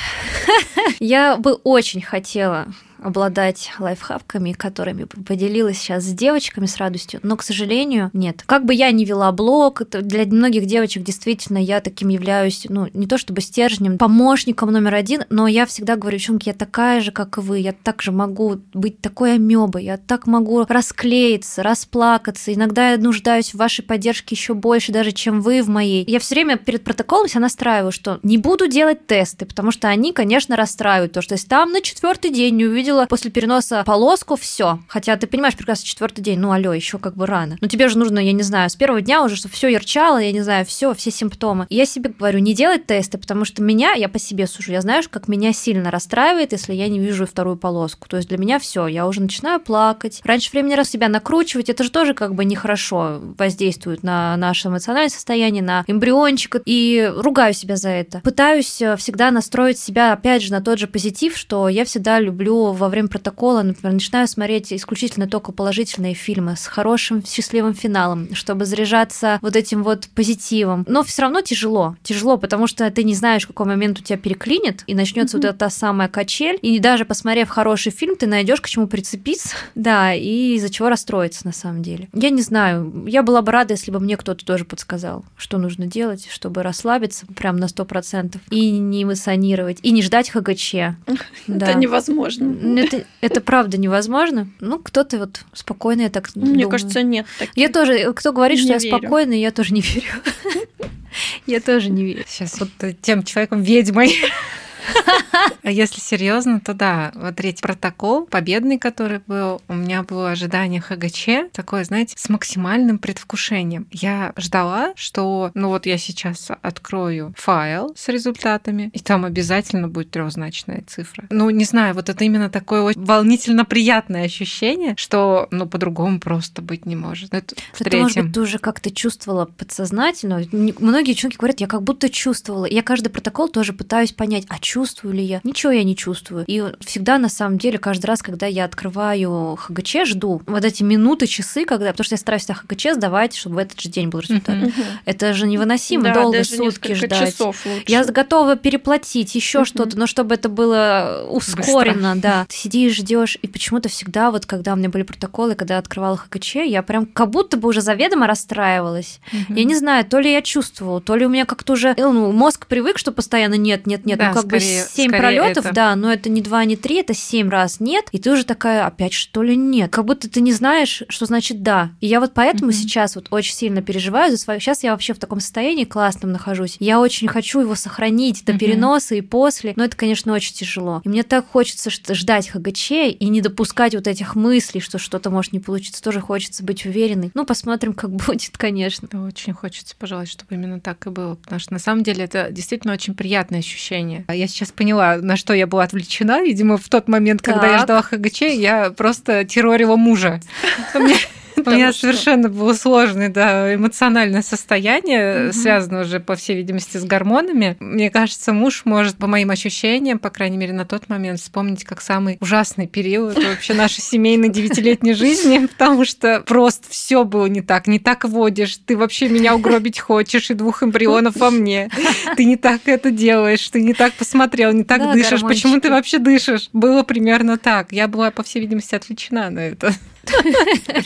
Я бы очень хотела обладать лайфхаками, которыми поделилась сейчас с девочками с радостью, но, к сожалению, нет. Как бы я ни вела блог, для многих девочек действительно я таким являюсь, ну, не то чтобы стержнем, помощником номер один, но я всегда говорю, девчонки, я такая же, как и вы, я так же могу быть такой амебой, я так могу расклеиться, расплакаться, иногда я нуждаюсь в вашей поддержке еще больше даже, чем вы в моей. Я все время перед протоколом себя настраиваю, что не буду делать тесты, потому что они, конечно, расстраивают, то, что если там на четвертый день не увидела после переноса полоску, все. Хотя ты понимаешь прекрасно, четвертый день, ну алло, еще как бы рано. Но тебе же нужно, я не знаю, с первого дня уже, чтобы все ярчало, я не знаю, все, все симптомы. И я себе говорю, не делать тесты, потому что меня, я по себе сужу, я знаю, как меня сильно расстраивает, если я не вижу вторую полоску. То есть для меня все, я уже начинаю плакать. Раньше времени раз себя накручивать, это же тоже как бы нехорошо воздействует на наше эмоциональное состояние, на эмбриончика, и ругаю себя за это. Пытаюсь э, всегда настроить себя, опять же, на тот же позитив, что я всегда люблю во время протокола, например, начинаю смотреть исключительно только положительные фильмы с хорошим, счастливым финалом, чтобы заряжаться вот этим вот позитивом. Но все равно тяжело. Тяжело, потому что ты не знаешь, в какой момент у тебя переклинит, и начнется mm-hmm. вот эта самая качель. И даже посмотрев хороший фильм, ты найдешь к чему прицепиться, да, и из-за чего расстроиться на самом деле. Я не знаю, я была бы рада, если бы мне кто-то тоже подсказал, что нужно делать, чтобы расслабиться прям на сто процентов и не эмоционировать, и не ждать ХГЧ. Это невозможно. Это, это правда невозможно. Ну, кто-то вот спокойно, я так Мне думаю. кажется, нет. Таких. Я тоже, кто говорит, не что верю. я спокойная, я тоже не верю. Я тоже не верю. Сейчас вот тем человеком ведьмой. А если серьезно, то да, вот третий протокол, победный, который был, у меня было ожидание ХГЧ, такое, знаете, с максимальным предвкушением. Я ждала, что, ну вот я сейчас открою файл с результатами, и там обязательно будет трехзначная цифра. Ну, не знаю, вот это именно такое волнительно приятное ощущение, что, ну, по-другому просто быть не может. Это, в это может быть, ты уже как-то чувствовала подсознательно. Многие человек говорят, я как будто чувствовала. Я каждый протокол тоже пытаюсь понять, а чувствую ли я? Ничего я не чувствую. И всегда, на самом деле, каждый раз, когда я открываю ХГЧ, жду вот эти минуты, часы, когда, потому что я стараюсь на ХГЧ сдавать, чтобы в этот же день был результат. Это же невыносимо да, долго сутки ждать. Часов лучше. Я готова переплатить еще что-то, но чтобы это было ускорено, Быстро. да. Ты сидишь, ждешь, и почему-то всегда, вот когда у меня были протоколы, когда я открывала ХГЧ, я прям как будто бы уже заведомо расстраивалась. Uh-huh. Я не знаю, то ли я чувствовала, то ли у меня как-то уже ну, мозг привык, что постоянно нет, нет, нет, да, ну как бы скорее, семь пролетов, это. да, но это не два, не три, это семь раз нет, и ты уже такая, опять что ли нет, как будто ты не знаешь, что значит да. И я вот поэтому mm-hmm. сейчас вот очень сильно переживаю за свою. Сейчас я вообще в таком состоянии классном нахожусь. Я очень хочу его сохранить до mm-hmm. переноса и после, но это, конечно, очень тяжело. И мне так хочется ждать ХГЧ и не допускать вот этих мыслей, что что-то может не получиться. Тоже хочется быть уверенной. Ну, посмотрим, как будет, конечно. Очень хочется пожелать, чтобы именно так и было, потому что на самом деле это действительно очень приятное ощущение. Я сейчас поняла, на что я была отвлечена. Видимо, в тот момент, когда так. я ждала ХГЧ, я просто террорила мужа. У меня совершенно было сложное, да, эмоциональное состояние, связанное уже, по всей видимости, с гормонами. Мне кажется, муж может, по моим ощущениям, по крайней мере, на тот момент вспомнить как самый ужасный период вообще нашей семейной девятилетней жизни, потому что просто все было не так, не так водишь, ты вообще меня угробить хочешь, и двух эмбрионов во мне, ты не так это делаешь, ты не так посмотрел, не так дышишь, почему ты вообще дышишь? Было примерно так. Я была, по всей видимости, отвлечена на это.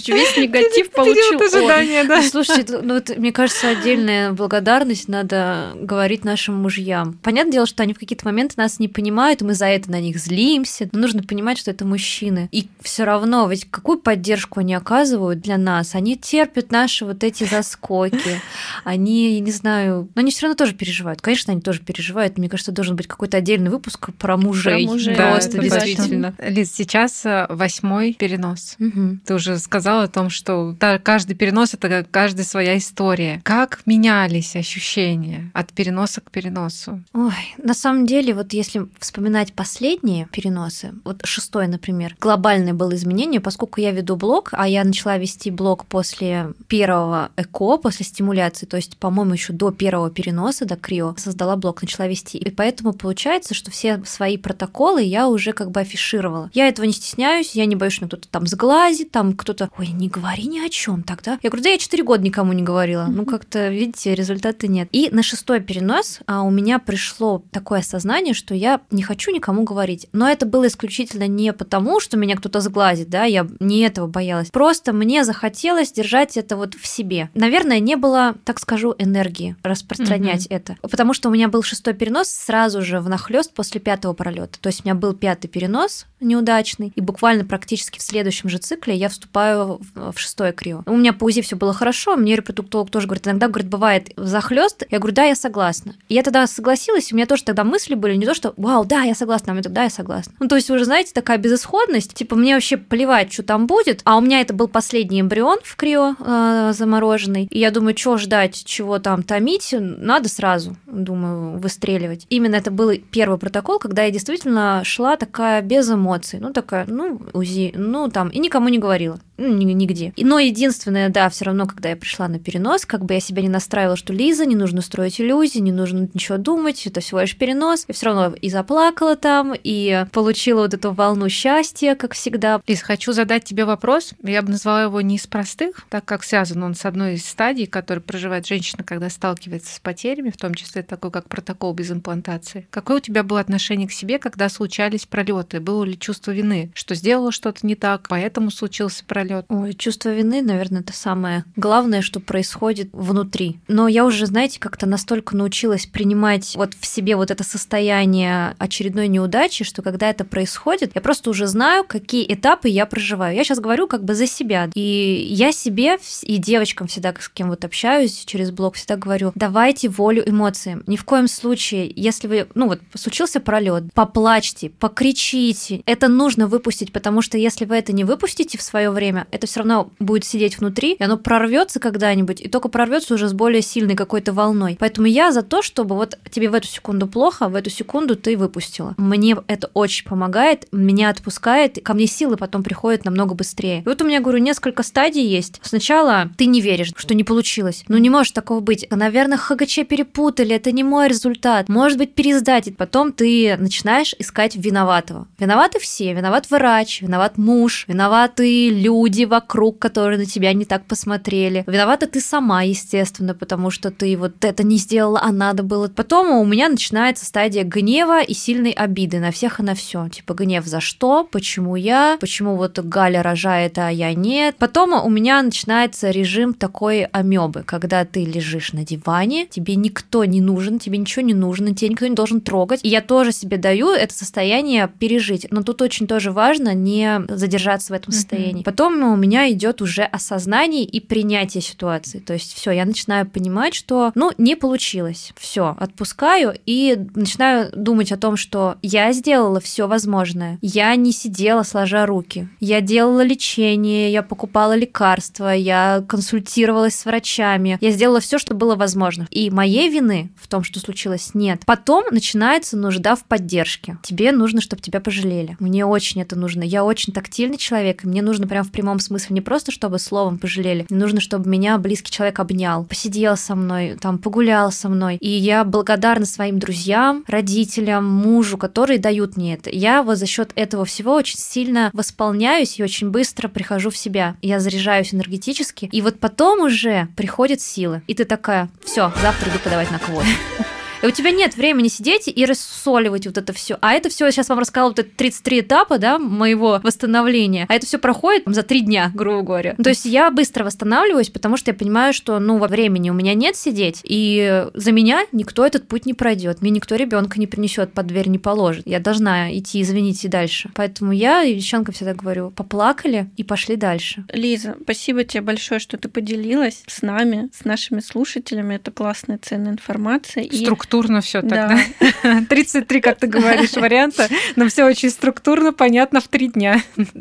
Весь негатив получил ожидания, да. Слушайте, ну вот, мне кажется, отдельная благодарность надо говорить нашим мужьям. Понятное дело, что они в какие-то моменты нас не понимают, и мы за это на них злимся. Но нужно понимать, что это мужчины. И все равно, ведь какую поддержку они оказывают для нас? Они терпят наши вот эти заскоки. Они, не знаю, но они все равно тоже переживают. Конечно, они тоже переживают. Мне кажется, должен быть какой-то отдельный выпуск про мужей. Про мужей. Просто, да, действительно. Лиз, сейчас э, восьмой перенос. Угу. Ты уже сказала о том, что каждый перенос это каждая своя история. Как менялись ощущения от переноса к переносу? Ой, на самом деле, вот если вспоминать последние переносы, вот шестой, например, глобальное было изменение, поскольку я веду блог, а я начала вести блог после первого ЭКО, после стимуляции, то есть, по-моему, еще до первого переноса, до крио, создала блог, начала вести. И поэтому получается, что все свои протоколы я уже как бы афишировала. Я этого не стесняюсь, я не боюсь, что кто-то там сглазит, сглазит, там кто-то, ой, не говори ни о чем тогда. Я говорю, да я 4 года никому не говорила. Ну, как-то, видите, результата нет. И на шестой перенос а, у меня пришло такое осознание, что я не хочу никому говорить. Но это было исключительно не потому, что меня кто-то сглазит, да, я не этого боялась. Просто мне захотелось держать это вот в себе. Наверное, не было, так скажу, энергии распространять mm-hmm. это. Потому что у меня был шестой перенос сразу же в нахлест после пятого пролета. То есть у меня был пятый перенос неудачный, и буквально практически в следующем же цикле я вступаю в шестое крио. У меня по УЗИ все было хорошо, мне репродуктолог тоже говорит, иногда, говорит, бывает захлест. Я говорю, да, я согласна. И я тогда согласилась, у меня тоже тогда мысли были не то, что, вау, да, я согласна, а мне тогда я согласна. Ну, то есть уже, знаете, такая безысходность, типа, мне вообще плевать, что там будет, а у меня это был последний эмбрион в крио э, замороженный, и я думаю, что ждать, чего там томить, надо сразу, думаю, выстреливать. Именно это был первый протокол, когда я действительно шла такая без эмоций, ну, такая, ну, УЗИ, ну, там, и никому не говорила ну, нигде. Но единственное, да, все равно, когда я пришла на перенос, как бы я себя не настраивала, что Лиза, не нужно строить иллюзии, не нужно ничего думать, это всего лишь перенос. Я все равно и заплакала там, и получила вот эту волну счастья, как всегда. Лиз, хочу задать тебе вопрос. Я бы назвала его не из простых, так как связан он с одной из стадий, которую проживает женщина, когда сталкивается с потерями, в том числе такой, как протокол без имплантации. Какое у тебя было отношение к себе, когда случались пролеты? Было ли чувство вины, что сделала что-то не так, поэтому случился пролет? Пролет. Ой, чувство вины, наверное, это самое главное, что происходит внутри. Но я уже, знаете, как-то настолько научилась принимать вот в себе вот это состояние очередной неудачи, что когда это происходит, я просто уже знаю, какие этапы я проживаю. Я сейчас говорю как бы за себя. И я себе и девочкам всегда, с кем вот общаюсь через блог, всегда говорю, давайте волю эмоциям. Ни в коем случае, если вы, ну вот, случился пролет, поплачьте, покричите. Это нужно выпустить, потому что если вы это не выпустите в свое время, время, это все равно будет сидеть внутри, и оно прорвется когда-нибудь, и только прорвется уже с более сильной какой-то волной. Поэтому я за то, чтобы вот тебе в эту секунду плохо, в эту секунду ты выпустила. Мне это очень помогает, меня отпускает, ко мне силы потом приходят намного быстрее. И вот у меня, говорю, несколько стадий есть. Сначала ты не веришь, что не получилось. Ну, не может такого быть. Наверное, ХГЧ перепутали, это не мой результат. Может быть, пересдать. И потом ты начинаешь искать виноватого. Виноваты все. Виноват врач, виноват муж, виноваты люди, люди вокруг, которые на тебя не так посмотрели. Виновата ты сама, естественно, потому что ты вот это не сделала, а надо было. Потом у меня начинается стадия гнева и сильной обиды на всех и на все. Типа гнев за что, почему я, почему вот Галя рожает, а я нет. Потом у меня начинается режим такой амебы, когда ты лежишь на диване, тебе никто не нужен, тебе ничего не нужно, тебе никто не должен трогать. И я тоже себе даю это состояние пережить. Но тут очень тоже важно не задержаться в этом состоянии. Потом потом у меня идет уже осознание и принятие ситуации. То есть все, я начинаю понимать, что, ну, не получилось. Все, отпускаю и начинаю думать о том, что я сделала все возможное. Я не сидела сложа руки. Я делала лечение, я покупала лекарства, я консультировалась с врачами. Я сделала все, что было возможно. И моей вины в том, что случилось, нет. Потом начинается нужда в поддержке. Тебе нужно, чтобы тебя пожалели. Мне очень это нужно. Я очень тактильный человек, и мне нужно прям в прямом смысле не просто, чтобы словом пожалели. Нужно, чтобы меня близкий человек обнял, посидел со мной, там, погулял со мной. И я благодарна своим друзьям, родителям, мужу, которые дают мне это. Я вот за счет этого всего очень сильно восполняюсь и очень быстро прихожу в себя. Я заряжаюсь энергетически. И вот потом уже приходят силы. И ты такая, все, завтра иду подавать на квот. И у тебя нет времени сидеть и рассоливать вот это все. А это все, сейчас вам рассказала вот это 33 этапа, да, моего восстановления. А это все проходит за три дня, грубо говоря. То есть я быстро восстанавливаюсь, потому что я понимаю, что, ну, во времени у меня нет сидеть, и за меня никто этот путь не пройдет. Мне никто ребенка не принесет, под дверь не положит. Я должна идти, извините, дальше. Поэтому я девчонкам всегда говорю, поплакали и пошли дальше. Лиза, спасибо тебе большое, что ты поделилась с нами, с нашими слушателями. Это классная, ценная информация. Структура структурно все тогда. Да. 33, как ты говоришь, варианта, но все очень структурно, понятно в три дня.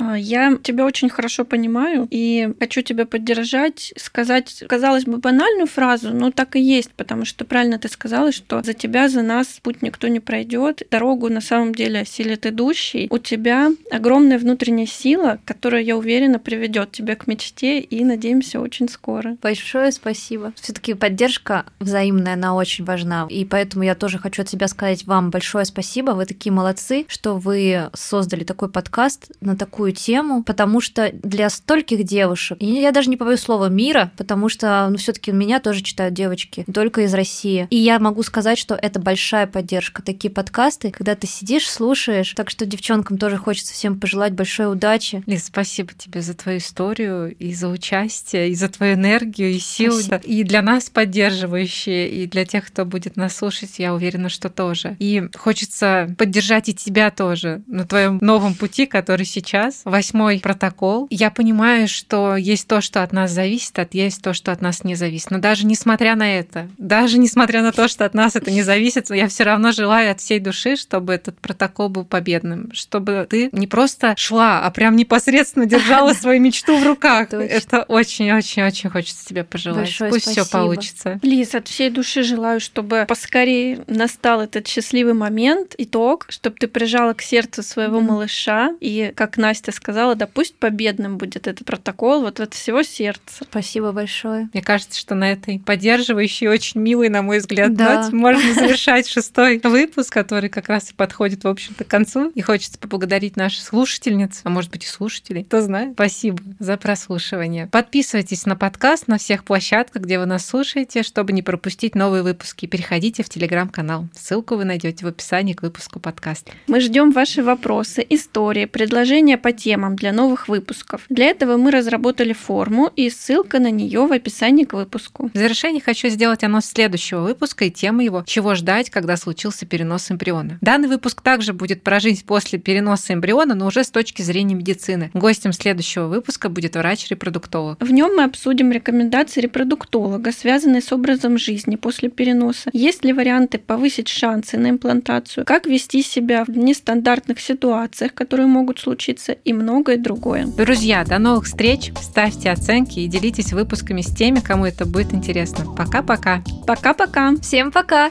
А, я тебя очень хорошо понимаю и хочу тебя поддержать, сказать, казалось бы, банальную фразу, но так и есть, потому что правильно ты сказала, что за тебя, за нас путь никто не пройдет. Дорогу на самом деле осилит идущий. У тебя огромная внутренняя сила, которая, я уверена, приведет тебя к мечте и, надеемся, очень скоро. Большое спасибо. Все-таки поддержка взаимная, она очень важна она. И поэтому я тоже хочу от себя сказать вам большое спасибо. Вы такие молодцы, что вы создали такой подкаст на такую тему, потому что для стольких девушек, и я даже не побоюсь слова мира, потому что, ну, все-таки меня тоже читают девочки, только из России. И я могу сказать, что это большая поддержка. Такие подкасты, когда ты сидишь, слушаешь. Так что девчонкам тоже хочется всем пожелать большой удачи. Лиз, спасибо тебе за твою историю и за участие, и за твою энергию и силу. Спасибо. И для нас поддерживающие, и для тех, кто будет нас слушать, я уверена, что тоже. И хочется поддержать и тебя тоже на твоем новом пути, который сейчас. Восьмой протокол. Я понимаю, что есть то, что от нас зависит, а есть то, что от нас не зависит. Но даже несмотря на это, даже несмотря на то, что от нас это не зависит, я все равно желаю от всей души, чтобы этот протокол был победным, чтобы ты не просто шла, а прям непосредственно держала свою мечту в руках. Это очень-очень-очень хочется тебе пожелать. Большое Пусть все получится. Лиз, от всей души желаю, чтобы поскорее настал этот счастливый момент, итог, чтобы ты прижала к сердцу своего mm. малыша. И, как Настя сказала, да пусть победным будет этот протокол вот от всего сердца. Спасибо большое. Мне кажется, что на этой поддерживающей, очень милой, на мой взгляд, да. ноте можно завершать шестой выпуск, который как раз и подходит, в общем-то, к концу. И хочется поблагодарить наших слушательниц, а может быть и слушателей, кто знает. Спасибо за прослушивание. Подписывайтесь на подкаст на всех площадках, где вы нас слушаете, чтобы не пропустить новые выпуски. Переходите в телеграм-канал. Ссылку вы найдете в описании к выпуску подкаста. Мы ждем ваши вопросы, истории, предложения по темам для новых выпусков. Для этого мы разработали форму, и ссылка на нее в описании к выпуску. В завершение хочу сделать анонс следующего выпуска и тему его «Чего ждать, когда случился перенос эмбриона». Данный выпуск также будет про жизнь после переноса эмбриона, но уже с точки зрения медицины. Гостем следующего выпуска будет врач-репродуктолог. В нем мы обсудим рекомендации репродуктолога, связанные с образом жизни после переноса. Есть ли варианты повысить шансы на имплантацию, как вести себя в нестандартных ситуациях, которые могут случиться, и многое другое. Друзья, до новых встреч! Ставьте оценки и делитесь выпусками с теми, кому это будет интересно. Пока-пока! Пока-пока! Всем пока!